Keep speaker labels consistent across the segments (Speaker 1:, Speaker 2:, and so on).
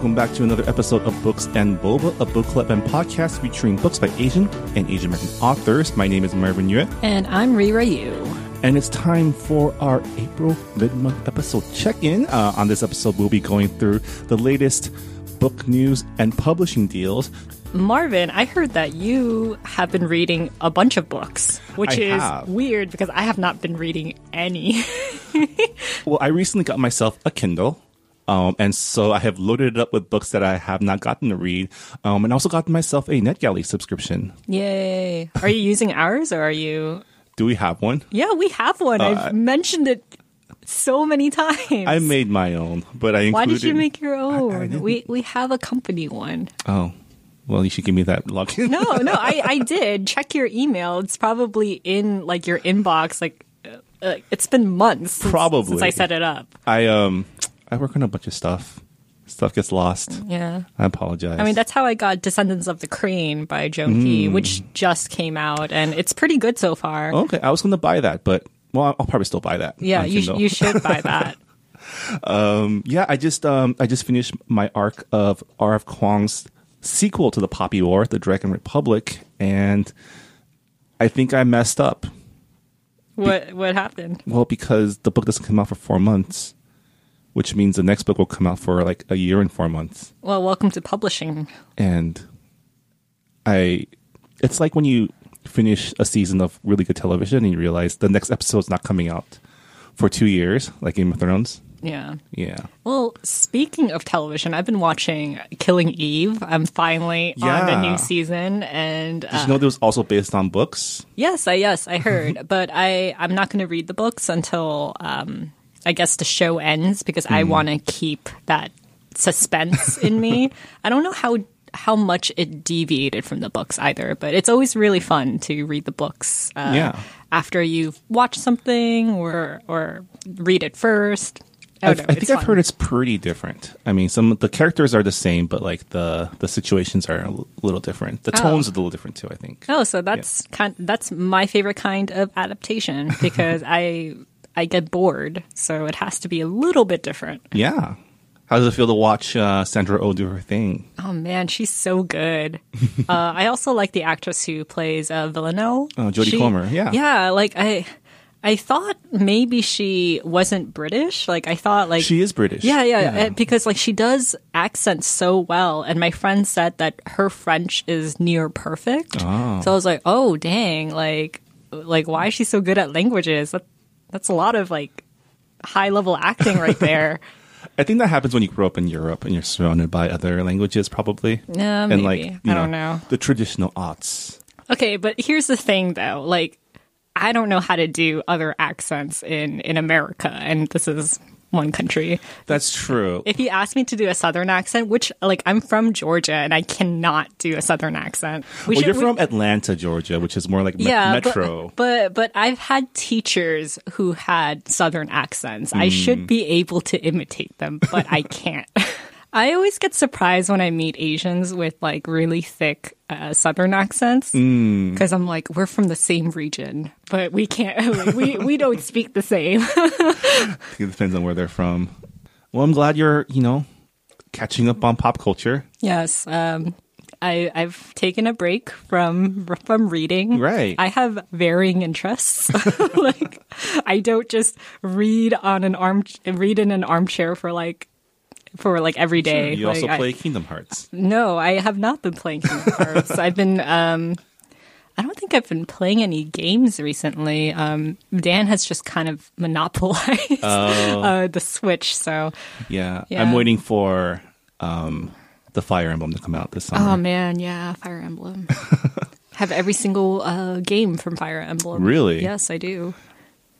Speaker 1: welcome back to another episode of Books and Boba, a book club and podcast featuring books by Asian and Asian American authors. My name is Marvin Yueh,
Speaker 2: And I'm Reera Yoo.
Speaker 1: and it's time for our April mid-month episode check-in. Uh, on this episode, we'll be going through the latest book news and publishing deals.
Speaker 2: Marvin, I heard that you have been reading a bunch of books, which
Speaker 1: I
Speaker 2: is
Speaker 1: have.
Speaker 2: weird because I have not been reading any.
Speaker 1: Well, I recently got myself a Kindle. Um, and so I have loaded it up with books that I have not gotten to read, um, and also got myself a NetGalley subscription.
Speaker 2: Yay. Are you using ours or are you?
Speaker 1: Do we have one?
Speaker 2: Yeah, we have one. I've mentioned it so many times.
Speaker 1: Uh, I made my own, but I included.
Speaker 2: Why did you make your own?
Speaker 1: didn't-
Speaker 2: we we have a company one.
Speaker 1: Oh, well, you should give me that login.
Speaker 2: No, no, I I did check your email. It's probably in like your inbox. Like uh, uh, it's been months since,
Speaker 1: Probably.
Speaker 2: since I set it up.
Speaker 1: I um, I work on a bunch of stuff. Stuff gets lost.
Speaker 2: Yeah.
Speaker 1: I apologize.
Speaker 2: I mean, that's how I got Descendants of the Crane by Joan
Speaker 1: Mm.
Speaker 2: which just came out, and it's pretty good so far.
Speaker 1: okay. I was going to buy that, but well, I'll probably still buy that.
Speaker 2: yeah, you, sh- you should buy that.
Speaker 1: Yeah, I just um, I just finished my arc of R.F. Kuang's sequel to the Poppy War, The Dragon Republic, and I think I messed up.
Speaker 2: what what happened?
Speaker 1: Well, because the book doesn't come out for four months, which means the next book will come out for like a year and four months.
Speaker 2: Well, welcome to publishing.
Speaker 1: and I it's like when you finish a season of really good television and you realize the next episode's not coming out for two years, like Game of Thrones.
Speaker 2: Yeah.
Speaker 1: Yeah.
Speaker 2: Well, speaking of television, I've been watching Killing Eve. I'm finally on the new season, and
Speaker 1: Did
Speaker 2: uh,
Speaker 1: you know that was also based on books?
Speaker 2: yes, I yes I heard, but I I'm not going to read the books until um I guess the show ends because I
Speaker 1: Hmm.
Speaker 2: want to keep that suspense in me. I don't know how how much it deviated from the books either, but it's always really fun to read the books. Uh,
Speaker 1: Yeah.
Speaker 2: After you've watched something or or read it first. I,
Speaker 1: I,
Speaker 2: know,
Speaker 1: I
Speaker 2: it's
Speaker 1: think I've heard it's pretty different. I mean, some the characters are the same, but like the the situations are a l- little different. The tones are a little different too. I think.
Speaker 2: Oh, so that's kind that's my favorite kind of adaptation because I I get bored, so it has to be a little bit different.
Speaker 1: Yeah. How does it feel to watch uh, Sandra Oh do her thing?
Speaker 2: Oh man, she's so good. uh, I also like the actress who plays uh, Villanelle.
Speaker 1: Oh, Jodie
Speaker 2: She-
Speaker 1: Comer, yeah.
Speaker 2: yeah. Like I, I thought maybe she wasn't British. Like I thought like
Speaker 1: She is British.
Speaker 2: Yeah, yeah, uh, because like she does accents so well, and my friend said that her French is near perfect.
Speaker 1: Oh.
Speaker 2: So I was like, oh dang, like, like why is she so good at languages? That, that's a lot of like high level acting right there.
Speaker 1: I think that happens when you grow up in Europe and you're surrounded by other languages, probably.
Speaker 2: Yeah,
Speaker 1: and
Speaker 2: maybe.
Speaker 1: like you
Speaker 2: I don't know.
Speaker 1: the traditional arts.
Speaker 2: Okay, but here's the thing though, like I don't know how to do other accents in in America, and this is one country.
Speaker 1: That's true.
Speaker 2: If you ask me to do a southern accent, which like I'm from Georgia and I cannot do a southern accent. We
Speaker 1: well,
Speaker 2: should-
Speaker 1: you're
Speaker 2: we-
Speaker 1: from Atlanta, Georgia, which is more like me-
Speaker 2: yeah,
Speaker 1: metro.
Speaker 2: But, but but I've had teachers who had southern accents. I
Speaker 1: Hmm.
Speaker 2: should be able to imitate them, but I can't. I always get surprised when I meet Asians with like really thick uh, southern accents because I'm like, we're from the same region, but we can't. Like, we we don't speak the same.
Speaker 1: It depends on where they're from. Well, I'm glad you're, you know, catching up on pop culture.
Speaker 2: yes. Um, I, I've taken a break from from reading.
Speaker 1: Right.
Speaker 2: I have varying interests. like I don't just read on an arm read in an armchair for like for like every day.
Speaker 1: You
Speaker 2: Like,
Speaker 1: also
Speaker 2: I-
Speaker 1: play Kingdom Hearts.
Speaker 2: no, I have not been playing Kingdom Hearts. I've been um I don't think I've been playing any games recently. Um, Dan has just kind of monopolized uh, the Switch, so
Speaker 1: Yeah.
Speaker 2: Yeah.
Speaker 1: I'm waiting for um, the Fire Emblem to come out this summer.
Speaker 2: Oh man, yeah, Fire Emblem. Have every single uh, game from Fire Emblem.
Speaker 1: Really?
Speaker 2: Yes, I do.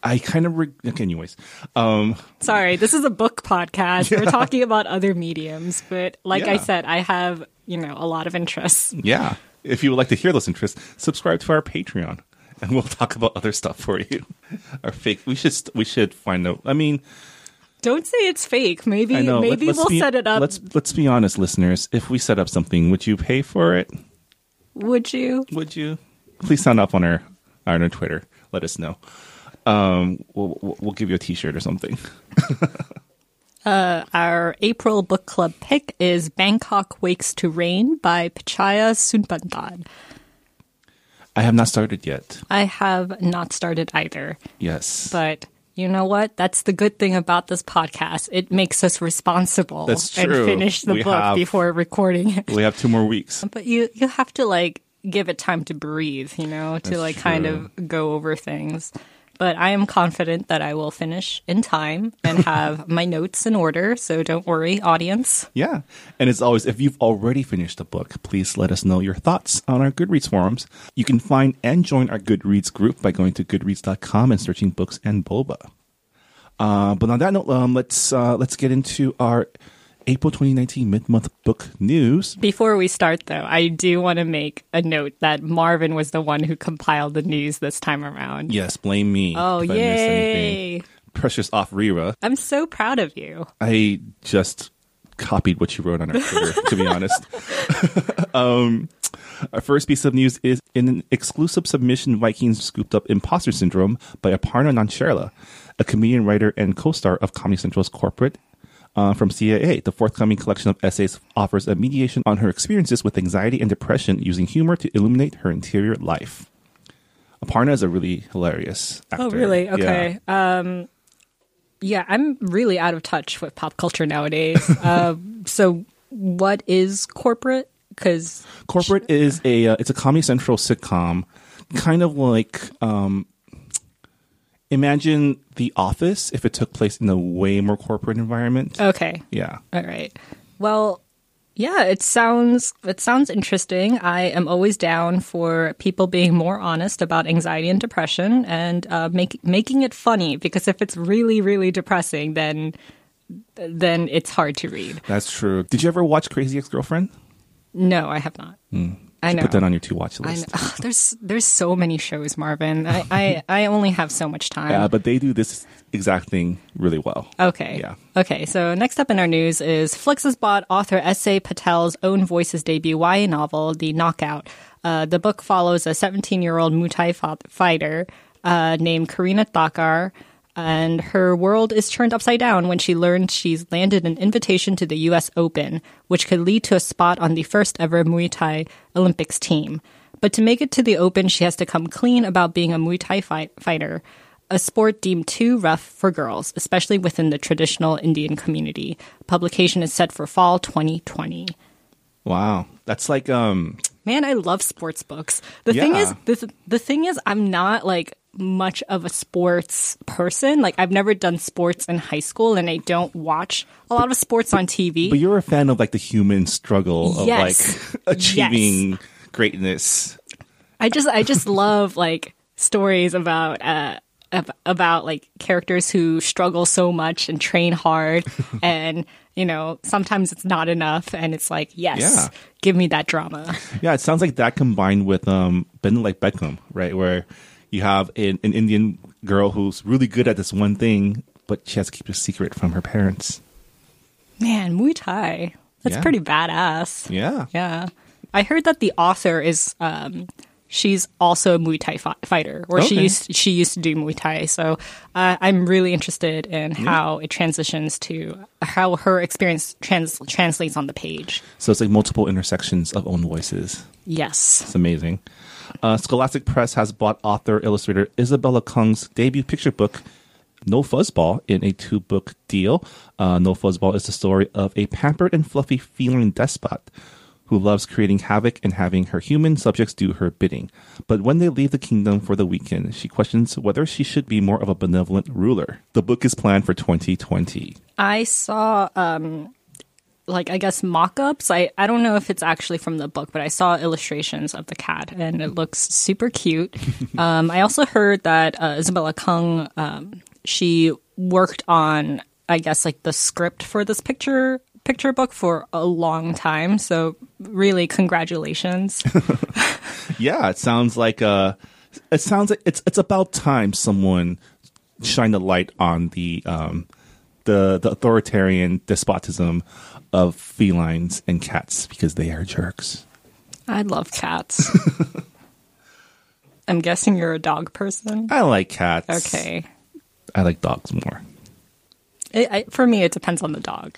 Speaker 1: I kind of re- okay, anyways. Um,
Speaker 2: Sorry, this is a book podcast. We're talking about other mediums, but like I said, I have, you know, a lot of interests.
Speaker 1: yeah. If you would like to hear those interests, subscribe to our Patreon. and we'll talk about other stuff for you. Our fake. We should we should find out. I mean,
Speaker 2: Don't say it's fake. Maybe
Speaker 1: know.
Speaker 2: maybe
Speaker 1: Let-
Speaker 2: we'll
Speaker 1: be-
Speaker 2: set it up.
Speaker 1: Let's let's be honest, listeners. If we set up something, would you pay for it?
Speaker 2: Would you?
Speaker 1: Would you? Please sign up on our on our Twitter. Let us know. Um, we'll we'll give you a T-shirt or something.
Speaker 2: Our April book club pick is Bangkok Wakes to Rain by Pitchaya Sudbanthad.
Speaker 1: I have not started yet.
Speaker 2: I have not started either,
Speaker 1: Yes,
Speaker 2: but you know what? That's the good thing about this podcast. It makes us responsible
Speaker 1: That's
Speaker 2: and
Speaker 1: true.
Speaker 2: finish the
Speaker 1: We
Speaker 2: book
Speaker 1: have-
Speaker 2: before recording it.
Speaker 1: we have two more weeks.
Speaker 2: But you you have to like give it time to breathe, you know, to
Speaker 1: That's
Speaker 2: like kind of go over things. But I am confident that I will finish in time and have my notes in order, so don't worry, audience.
Speaker 1: Yeah. And as always, if you've already finished the book, please let us know your thoughts on our Goodreads forums. You can find and join our Goodreads group by going to goodreads.com and searching books and boba. Uh, but on that note, um, let's uh, let's get into our April 2019 mid-month book news.
Speaker 2: Before we start, though, I do want to make a note that Marvin was the one who compiled the news this time around.
Speaker 1: Yes, blame me.
Speaker 2: Oh,
Speaker 1: if I anything.
Speaker 2: yay!
Speaker 1: Precious off Reera.
Speaker 2: I'm so proud of you.
Speaker 1: I just copied what you wrote on our Twitter, to be honest. um, our first piece of news is in an exclusive submission, Vikings scooped up Imposter Syndrome by Aparna Nancherla, a comedian, writer, and co-star of Comedy Central's Corporate. Uh, from CAA, the forthcoming collection of essays offers a mediation on her experiences with anxiety and depression using humor to illuminate her interior life. Aparna is a really hilarious actor.
Speaker 2: Oh, really?
Speaker 1: Yeah.
Speaker 2: Okay. Um, yeah, I'm really out of touch with pop culture nowadays. uh, so, what is corporate? Because
Speaker 1: Corporate is a uh, it's a Comedy Central sitcom, kind of like um, imagine The Office if it took place in a way more corporate environment.
Speaker 2: okay,
Speaker 1: yeah,
Speaker 2: all right. Well, yeah, it sounds it sounds interesting. I am always down for people being more honest about anxiety and depression and uh, make, making it funny. Because if it's really really depressing, then then it's hard to read.
Speaker 1: that's true. Did you ever watch Crazy Ex Girlfriend?
Speaker 2: No, I have not. I know.
Speaker 1: Put that on your to watch list.
Speaker 2: Ugh, there's there's so many shows, Marvin. I, I, I only have so much time.
Speaker 1: Yeah, but they do this exact thing really well.
Speaker 2: okay.
Speaker 1: Yeah.
Speaker 2: Okay. So next up in our news is Flux has bought author S.A. Patel's own voices debut YA novel, The Knockout. Uh, the book follows a 17 year old Muay Thai fighter uh, named Karina Thakar. And her world is turned upside down when she learns she's landed an invitation to the U.S. Open, which could lead to a spot on the first ever Muay Thai Olympics team. But to make it to the Open, she has to come clean about being a Muay Thai fight- fighter, a sport deemed too rough for girls, especially within the traditional Indian community. Publication is set for fall 2020.
Speaker 1: Wow, that's like um,
Speaker 2: Man, I love sports books. The thing is, the, the thing is, I'm not like much of a sports person. Like, I've never done sports in high school, and I don't watch a lot of sports on TV.
Speaker 1: but you're a fan of like the human struggle of
Speaker 2: Yes.
Speaker 1: like achieving greatness.
Speaker 2: I just I just love like stories about uh ab- about like characters who struggle so much and train hard and you know sometimes it's not enough and it's like yes
Speaker 1: Yeah.
Speaker 2: give me that drama
Speaker 1: Yeah, it sounds like that combined with um Ben like Beckham, right? Where you have an, an Indian girl who's really good at this one thing, but she has to keep it a secret from her parents.
Speaker 2: man Muay Thai that's
Speaker 1: Yeah.
Speaker 2: pretty badass
Speaker 1: Yeah.
Speaker 2: yeah I heard that the author is um she's also a Muay Thai fi- fighter or she used she used to do Muay Thai so uh, I'm really interested in how it transitions to how her experience trans- translates on the page
Speaker 1: So it's like multiple intersections of own voices.
Speaker 2: yes
Speaker 1: It's amazing. Uh, Scholastic Press has bought author illustrator Isabella Kung's debut picture book, No Fuzzball, in a two book deal. Uh, no Fuzzball is the story of a pampered and fluffy feline despot who loves creating havoc and having her human subjects do her bidding. But when they leave the kingdom for the weekend, she questions whether she should be more of a benevolent ruler. The book is planned for 2020.
Speaker 2: I saw um like I guess mock-ups. I I don't know if it's actually from the book, but I saw illustrations of the cat and it looks super cute. um I also heard that uh, Isabella Kung um she worked on I guess like the script for this picture picture book for a long time. So really congratulations.
Speaker 1: Yeah, it sounds like uh, it sounds like it's it's about time someone shine the light on the um, the the authoritarian despotism of felines and cats because they are jerks.
Speaker 2: I love cats. I'm guessing you're a dog person.
Speaker 1: I like cats.
Speaker 2: Okay.
Speaker 1: I like dogs more.
Speaker 2: It, I, for me, it depends on the dog.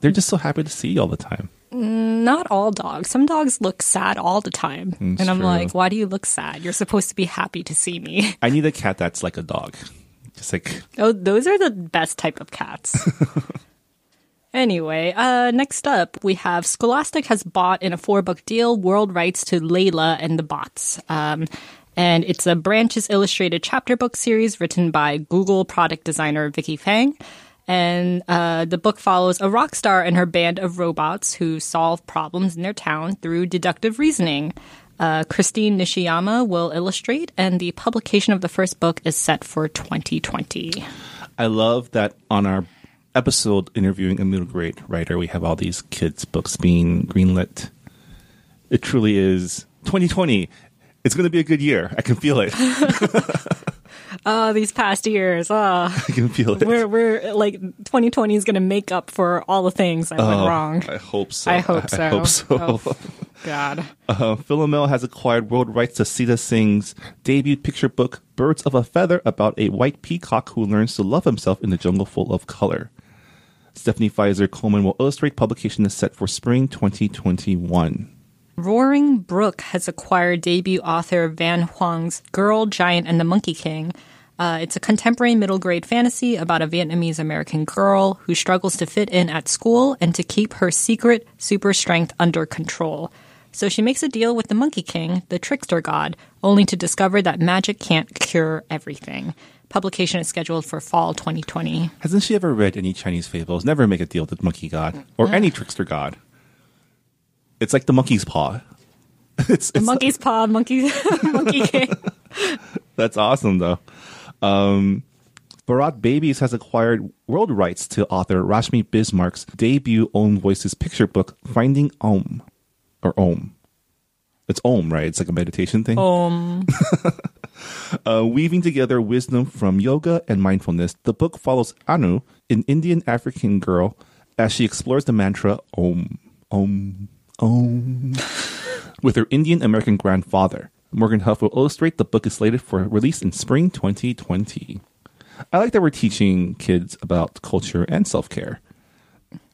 Speaker 1: They're just so happy to see you all the time.
Speaker 2: Not all dogs. Some dogs look sad all the time.
Speaker 1: It's
Speaker 2: and I'm
Speaker 1: true.
Speaker 2: like, why do you look sad? You're supposed to be happy to see me.
Speaker 1: I need a cat that's like a dog. Just like
Speaker 2: Oh, those are the best type of cats. anyway, uh, next up, we have Scholastic has bought in a four book deal world rights to Layla and the Bots. Um, and it's a Branches Illustrated chapter book series written by Google product designer Vicky Fang. And uh, the book follows a rock star and her band of robots who solve problems in their town through deductive reasoning. Uh, Christine Nishiyama will illustrate, and the publication of the first book is set for 2020.
Speaker 1: I love that on our episode interviewing a middle grade writer, we have all these kids' books being greenlit. It truly is 2020. It's going to be a good year. I can feel it.
Speaker 2: Oh, these past years. Oh,
Speaker 1: I can feel it.
Speaker 2: we're we're like 2020 is going to make up for all the things I
Speaker 1: Oh,
Speaker 2: went wrong.
Speaker 1: I hope so.
Speaker 2: I hope so.
Speaker 1: I hope so.
Speaker 2: Oh, God.
Speaker 1: Uh, Philomel has acquired world rights to Sita Singh's debut picture book, Birds of a Feather, about a white peacock who learns to love himself in a jungle full of color. Stephanie Fizer Coleman will illustrate. Publication is set for spring 2021.
Speaker 2: Roaring Brook has acquired debut author Van Hoang's Girl, Giant, and the Monkey King. Uh, it's a contemporary middle grade fantasy about a Vietnamese American girl who struggles to fit in at school and to keep her secret super strength under control. So she makes a deal with the Monkey King, the trickster god, only to discover that magic can't cure everything. Publication is scheduled for fall 2020.
Speaker 1: Hasn't she ever read any Chinese fables? Never make a deal with the monkey god or any trickster god. It's like the monkey's paw. It's, it's
Speaker 2: Monkey's paw, monkey, monkey king.
Speaker 1: That's awesome, though. Um, Bharat Babies has acquired world rights to author Rashmi Bismarck's debut Own Voices picture book, Finding Om. Or Om. It's Om, right? It's like a meditation thing.
Speaker 2: Um,
Speaker 1: Uh, weaving together wisdom from yoga and mindfulness, the book follows Anu, an Indian African girl, as she explores the mantra Om, Om, Om, with her Indian American grandfather. Morgan Huff will illustrate. The book is slated for release in spring 2020. I like that we're teaching kids about culture and self care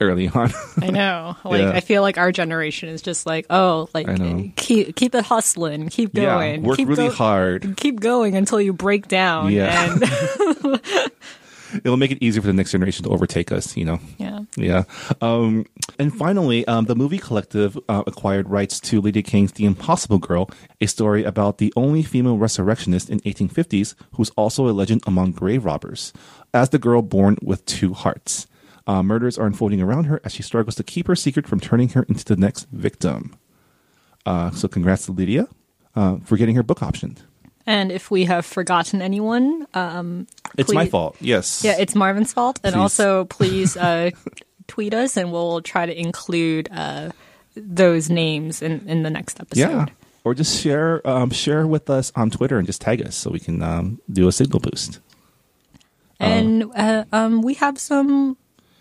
Speaker 1: early on.
Speaker 2: I know. Like
Speaker 1: Yeah.
Speaker 2: I feel like our generation is just like, oh, like keep keep it hustling, keep
Speaker 1: yeah,
Speaker 2: going,
Speaker 1: work
Speaker 2: keep
Speaker 1: really
Speaker 2: go-
Speaker 1: hard.
Speaker 2: keep going until you break down.
Speaker 1: Yeah.
Speaker 2: and
Speaker 1: It'll make it easier for the next generation to overtake us, you know.
Speaker 2: yeah.
Speaker 1: Yeah. Um, and finally, um, the movie collective uh, acquired rights to Lydia Kang's The Impossible Girl, a story about the only female resurrectionist in 1850s who's also a legend among grave robbers, as the girl born with two hearts. Uh, murders are unfolding around her as she struggles to keep her secret from turning her into the next victim. Uh, so, congrats to Lydia uh, for getting her book optioned.
Speaker 2: And if we have forgotten anyone, um,
Speaker 1: It's my fault. Yes.
Speaker 2: yeah, it's Marvin's fault. And
Speaker 1: Please.
Speaker 2: also, please uh, tweet us, and we'll try to include uh, those names in in the next episode.
Speaker 1: Yeah. Or just share um, share with us on Twitter and just tag us so we can um, do a signal boost.
Speaker 2: And uh, um, we have some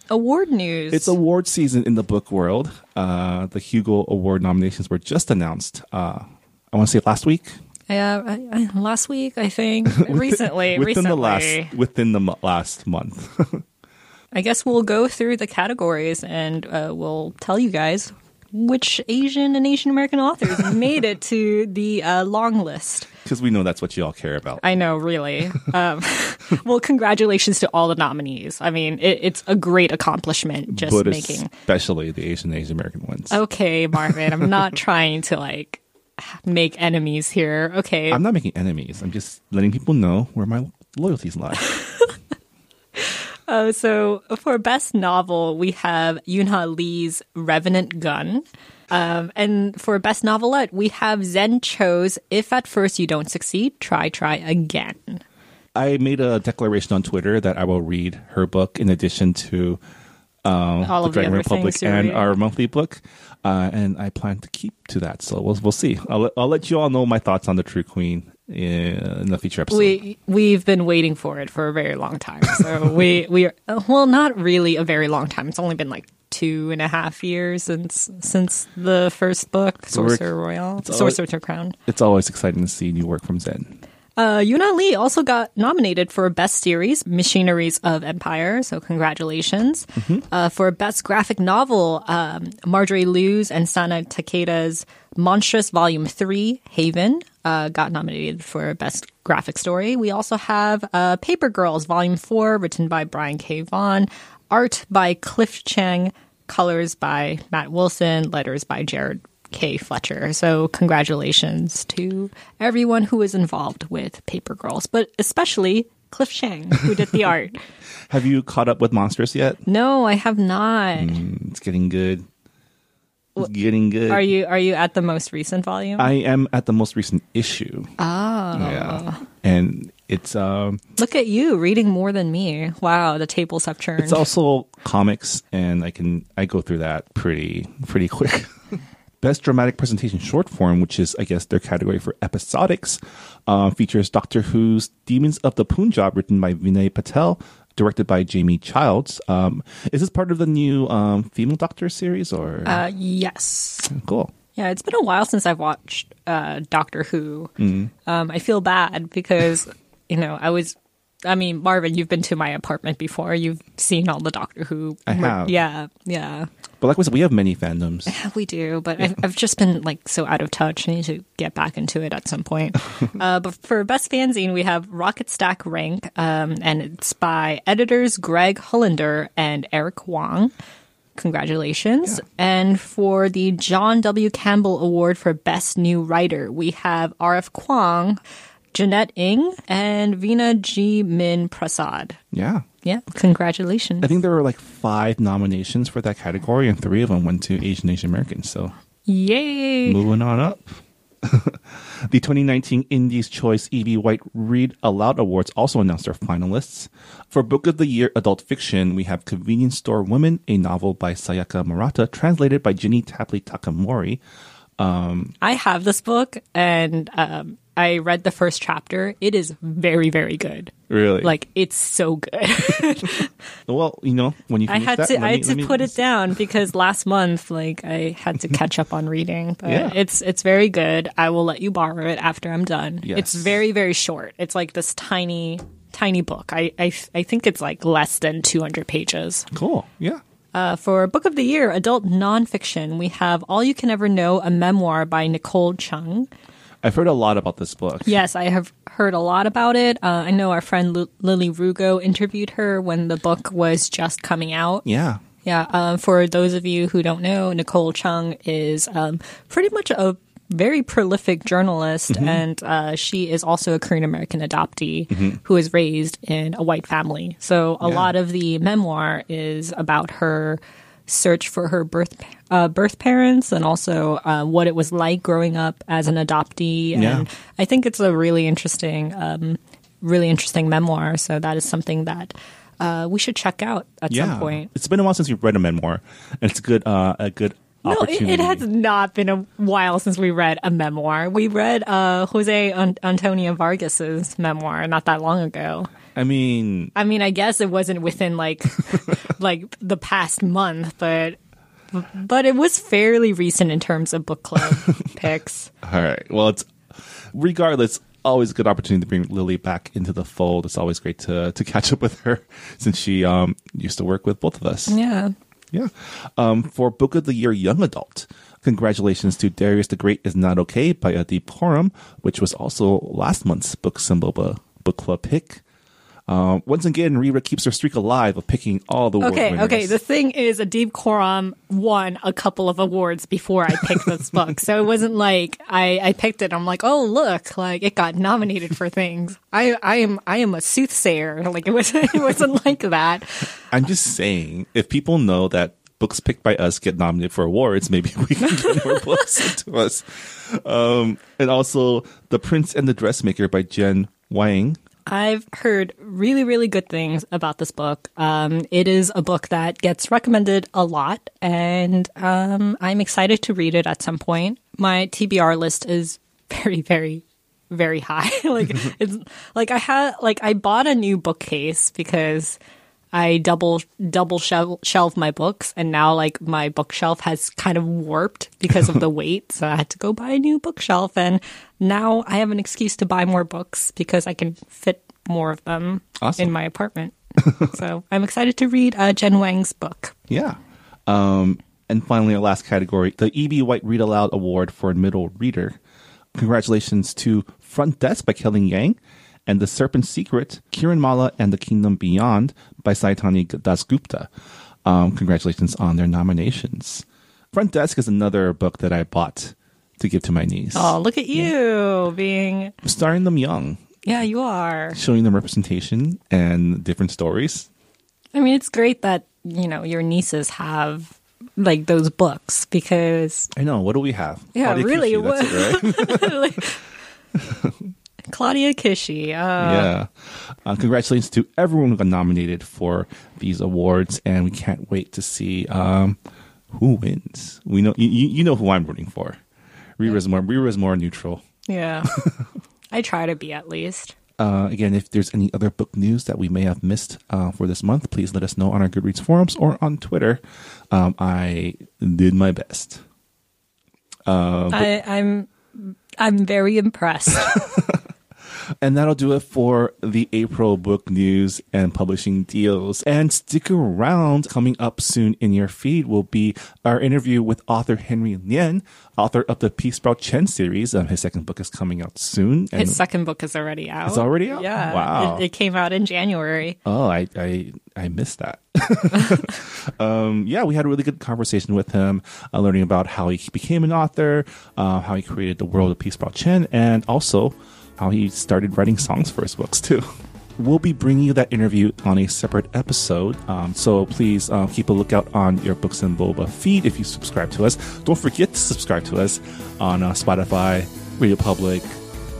Speaker 2: award news.
Speaker 1: It's award season in the book world. Uh, the Hugo Award nominations were just announced. Uh, I want to say last week.
Speaker 2: Yeah, I, I, last week I think. recently,
Speaker 1: within
Speaker 2: recently.
Speaker 1: the last within the mo- last month.
Speaker 2: I guess we'll go through the categories and uh, we'll tell you guys which Asian and Asian American authors made it to the uh, long list.
Speaker 1: Because we know that's what you all care about.
Speaker 2: I know, really. Um, well, congratulations to all the nominees. I mean, it, it's a great accomplishment just
Speaker 1: but
Speaker 2: making.
Speaker 1: especially the Asian and Asian American ones.
Speaker 2: Okay, Marvin, I'm not trying to like make enemies here. Okay.
Speaker 1: I'm not making enemies. I'm just letting people know where my loyalties lie.
Speaker 2: Uh, so for best novel, we have Yoon Ha Lee's Revenant Gun. Um, and for best novelette, we have Zen Cho's If at First You Don't Succeed, Try, Try Again.
Speaker 1: I made a declaration on Twitter that I will read her book in addition to um,
Speaker 2: All
Speaker 1: the
Speaker 2: of the
Speaker 1: Dragon
Speaker 2: other
Speaker 1: Republic and
Speaker 2: read.
Speaker 1: our monthly book, uh, and I plan to keep to that. So we'll we'll see. I'll I'll let you all know my thoughts on the True Queen in the feature episode.
Speaker 2: We we've been waiting for it for a very long time. So we we are, well, not really a very long time. It's only been like two and a half years since since the first book, Sorcerer Royale,
Speaker 1: it's
Speaker 2: Sorcerer's Crown.
Speaker 1: it's always exciting to see new work from Zen.
Speaker 2: Uh, Yoon Ha Lee also got nominated for Best Series, Machineries of Empire. So congratulations. Uh, for Best Graphic Novel, um, Marjorie Liu's and Sana Takeda's Monstress Volume 3, Haven, uh, got nominated for Best Graphic Story. We also have uh, Paper Girls Volume 4, written by Brian K. Vaughan, art by Cliff Chiang, colors by Matt Wilson, letters by Jared K. Fletcher. So, congratulations to everyone who was involved with Paper Girls, but especially Cliff Chiang, who did the art.
Speaker 1: Have you caught up with Monstress yet?
Speaker 2: No, I have not.
Speaker 1: It's getting good. It's getting good.
Speaker 2: Are you are you at the most recent volume?
Speaker 1: I am at the most recent issue. Oh. Yeah. And it's um
Speaker 2: Look at you reading more than me. Wow, the tables have turned.
Speaker 1: it's also comics and I can I go through that pretty pretty quick. Best dramatic presentation short form, which is I guess their category for episodics, uh, features Doctor Who's Demons of the Punjab, written by Vinay Patel, directed by Jamie Childs. Um, is this part of the new um, female Doctor series or
Speaker 2: uh, yes.
Speaker 1: cool?
Speaker 2: Yeah, it's been a while since I've watched uh, Doctor Who.
Speaker 1: Mm-hmm.
Speaker 2: Um, I feel bad because, you know, I was. I mean, Marvin, you've been to my apartment before. You've seen all the Doctor Who.
Speaker 1: I have.
Speaker 2: Yeah, yeah.
Speaker 1: But like we said, we have many fandoms.
Speaker 2: We do, but I've, I've just been like so out of touch. I need to get back into it at some point. uh, but for best fanzine, we have Rocket Stack Rank, um, and it's by editors Greg Hullender and Eric Wong. Congratulations. And for the John W. Campbell Award for Best New Writer, we have R.F. Kuang, Jeanette Ng, and Vina Jie-Min Prasad.
Speaker 1: Yeah.
Speaker 2: Yeah, congratulations.
Speaker 1: I think there were like five nominations for that category, and three of them went to Asian Asian Americans. So
Speaker 2: Yay!
Speaker 1: moving on up. the 2019 Indies Choice E.B. White Read Aloud Awards also announced their finalists. For Book of the Year Adult Fiction, we have Convenience Store Woman, a novel by Sayaka Murata, translated by Ginny Tapley Takamori.
Speaker 2: I have this book and um, I read the first chapter. It is very, very good.
Speaker 1: Really?
Speaker 2: Like it's so good.
Speaker 1: well, you know, when you
Speaker 2: I had
Speaker 1: that,
Speaker 2: to I had to
Speaker 1: me-
Speaker 2: put it down because last month like I had to catch up on reading. But
Speaker 1: Yeah.
Speaker 2: it's it's very good. I will let you borrow it after I'm done.
Speaker 1: Yes.
Speaker 2: It's very, very short. It's like this tiny tiny book. I I, I think it's like less than 200 pages.
Speaker 1: Cool. Yeah.
Speaker 2: Uh, for Book of the Year, adult nonfiction, we have All You Can Ever Know, a memoir by Nicole Chung.
Speaker 1: I've heard a lot about this book.
Speaker 2: Yes, I have heard a lot about it. Uh, I know our friend L- Lily Rugo interviewed her when the book was just coming out.
Speaker 1: Yeah.
Speaker 2: Yeah, um, for those of you who don't know, Nicole Chung is um, pretty much a very prolific journalist, and uh, she is also a Korean American adoptee who is raised in a white family. So a
Speaker 1: Yeah.
Speaker 2: lot of the memoir is about her search for her birth uh, birth parents and also uh, what it was like growing up as an adoptee. And
Speaker 1: Yeah.
Speaker 2: I think it's a really interesting, um, really interesting memoir. So that is something that. Uh, we should check out at
Speaker 1: Yeah.
Speaker 2: some point.
Speaker 1: It's been a while since we've read a memoir, and it's a good, uh, a good
Speaker 2: No, it, it has not been a while since we read a memoir. We read uh, Jose An- Antonio Vargas's memoir not that long ago.
Speaker 1: I mean,
Speaker 2: I mean, I guess it wasn't within like like the past month, but but it was fairly recent in terms of book club picks.
Speaker 1: All right. Well, it's regardless always a good opportunity to bring Lily back into the fold. It's always great to to catch up with her since she um used to work with both of us.
Speaker 2: Yeah.
Speaker 1: Yeah. Um, for Book of the Year Young Adult, congratulations to Darius the Great is Not Okay by Adib Khorram, which was also last month's Books and Boba Book Club pick. Um, once again, Reera keeps her streak alive of picking all the
Speaker 2: Okay,
Speaker 1: winners.
Speaker 2: okay. The thing is, Adib Khorram won a couple of awards before I picked this book, so it wasn't like I, I picked it. I'm like, oh look, like it got nominated for things. I I am I am a soothsayer. Like it wasn't it wasn't like that.
Speaker 1: I'm just saying, if people know that books picked by us get nominated for awards, maybe we can get more books into us. Um, and also, The Prince and the Dressmaker by Jen Wang.
Speaker 2: I've heard really, really good things about this book. Um, it is a book that gets recommended a lot, and um, I'm excited to read it at some point. My TBR list is very, very, very high. like it's like I had like I bought a new bookcase because I double double shelf, shelf my books, and now like my bookshelf has kind of warped because of the weight. So I had to go buy a new bookshelf, and now I have an excuse to buy more books because I can fit more of them
Speaker 1: Awesome.
Speaker 2: in my apartment. so I'm excited to read uh, Jen Wang's book.
Speaker 1: Yeah. Um, and finally, our last category, the E.B. White Read Aloud Award for Middle Reader. Congratulations to Front Desk by Kelly Yang and The Serpent's Secret, Kiranmala and The Kingdom Beyond by Sayantani DasGupta. Um, congratulations on their nominations. Front Desk is another book that I bought to give to my niece.
Speaker 2: Oh, look at you being
Speaker 1: Starring them young,
Speaker 2: yeah, you are.
Speaker 1: showing them representation and different stories.
Speaker 2: I mean, it's great that you know your nieces have like those books because
Speaker 1: I know. What do we have?
Speaker 2: Yeah, really,
Speaker 1: it, right?
Speaker 2: Claudia Kishi. Uh,
Speaker 1: yeah. Uh, congratulations to everyone who got nominated for these awards, and we can't wait to see um, who wins. We know you, you know who I'm rooting for. Reera's more Reera's more neutral.
Speaker 2: yeah. I try to be at least.
Speaker 1: Uh, again, if there's any other book news that we may have missed uh, for this month, please let us know on our Goodreads forums or on Twitter. Um, I did my best.
Speaker 2: I, I'm I'm very impressed.
Speaker 1: And that'll do it for the April book news and publishing deals. And stick around. Coming up soon in your feed will be our interview with author Henry Lien, author of the Peasprout Chen series. Um, his second book is coming out soon. And
Speaker 2: His second book is already out.
Speaker 1: It's already out?
Speaker 2: Yeah.
Speaker 1: Wow.
Speaker 2: It, it came out in January.
Speaker 1: Oh, I I, I missed that. um, yeah, we had a really good conversation with him, uh, learning about how he became an author, uh, how he created the world of Peasprout Chen, and also how he started writing songs for his books too. We'll be bringing you that interview on a separate episode, um, so please uh, keep a lookout on your Books and Boba feed if you subscribe to us. Don't forget to subscribe to us on uh, Spotify, Radio Public,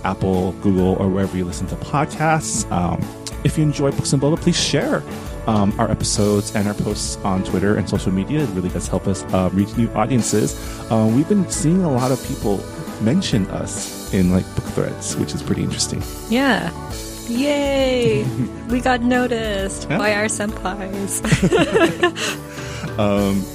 Speaker 1: Apple, Google, or wherever you listen to podcasts. Um, if you enjoy Books and Boba, please share um, our episodes and our posts on Twitter and social media. It really does help us uh, reach new audiences. Uh, we've been seeing a lot of people mention us in like book threads, which is pretty interesting.
Speaker 2: Yeah. Yay! we got noticed
Speaker 1: Yeah.
Speaker 2: by our senpais.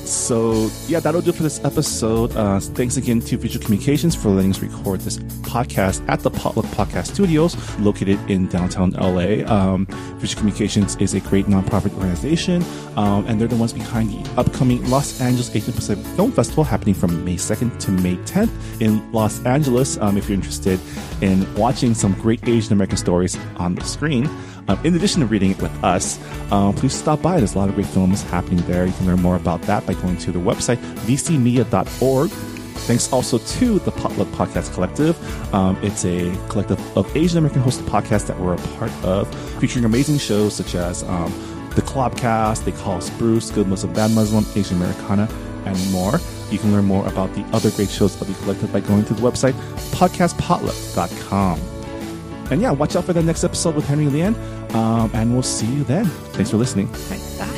Speaker 1: So yeah, that'll do for this episode. Uh, thanks again to Visual Communications for letting us record this podcast at the Potluck Podcast Studios, located in downtown LA. Um, Visual Communications is a great nonprofit organization, um, and they're the ones behind the upcoming Los Angeles Asian Pacific Film Festival happening from May 2nd to May 10th in Los Angeles. Um, if you're interested in watching some great Asian American stories on the screen. Um, in addition to reading it with us, um, please stop by. There's a lot of great films happening there. You can learn more about that by going to the website vcmedia.org. Thanks also to the Potluck Podcast Collective. Um, it's a collective of Asian American hosted podcasts that we're a part of, featuring amazing shows such as um, the Clubcast, They Call Us Bruce, Good Muslim, Bad Muslim, Asian Americana, and more. You can learn more about the other great shows of the collective by going to the website podcastpotluck.com. And yeah, watch out for the next episode with Henry Lien. Um, and we'll see you then. Thanks for listening.
Speaker 2: Bye.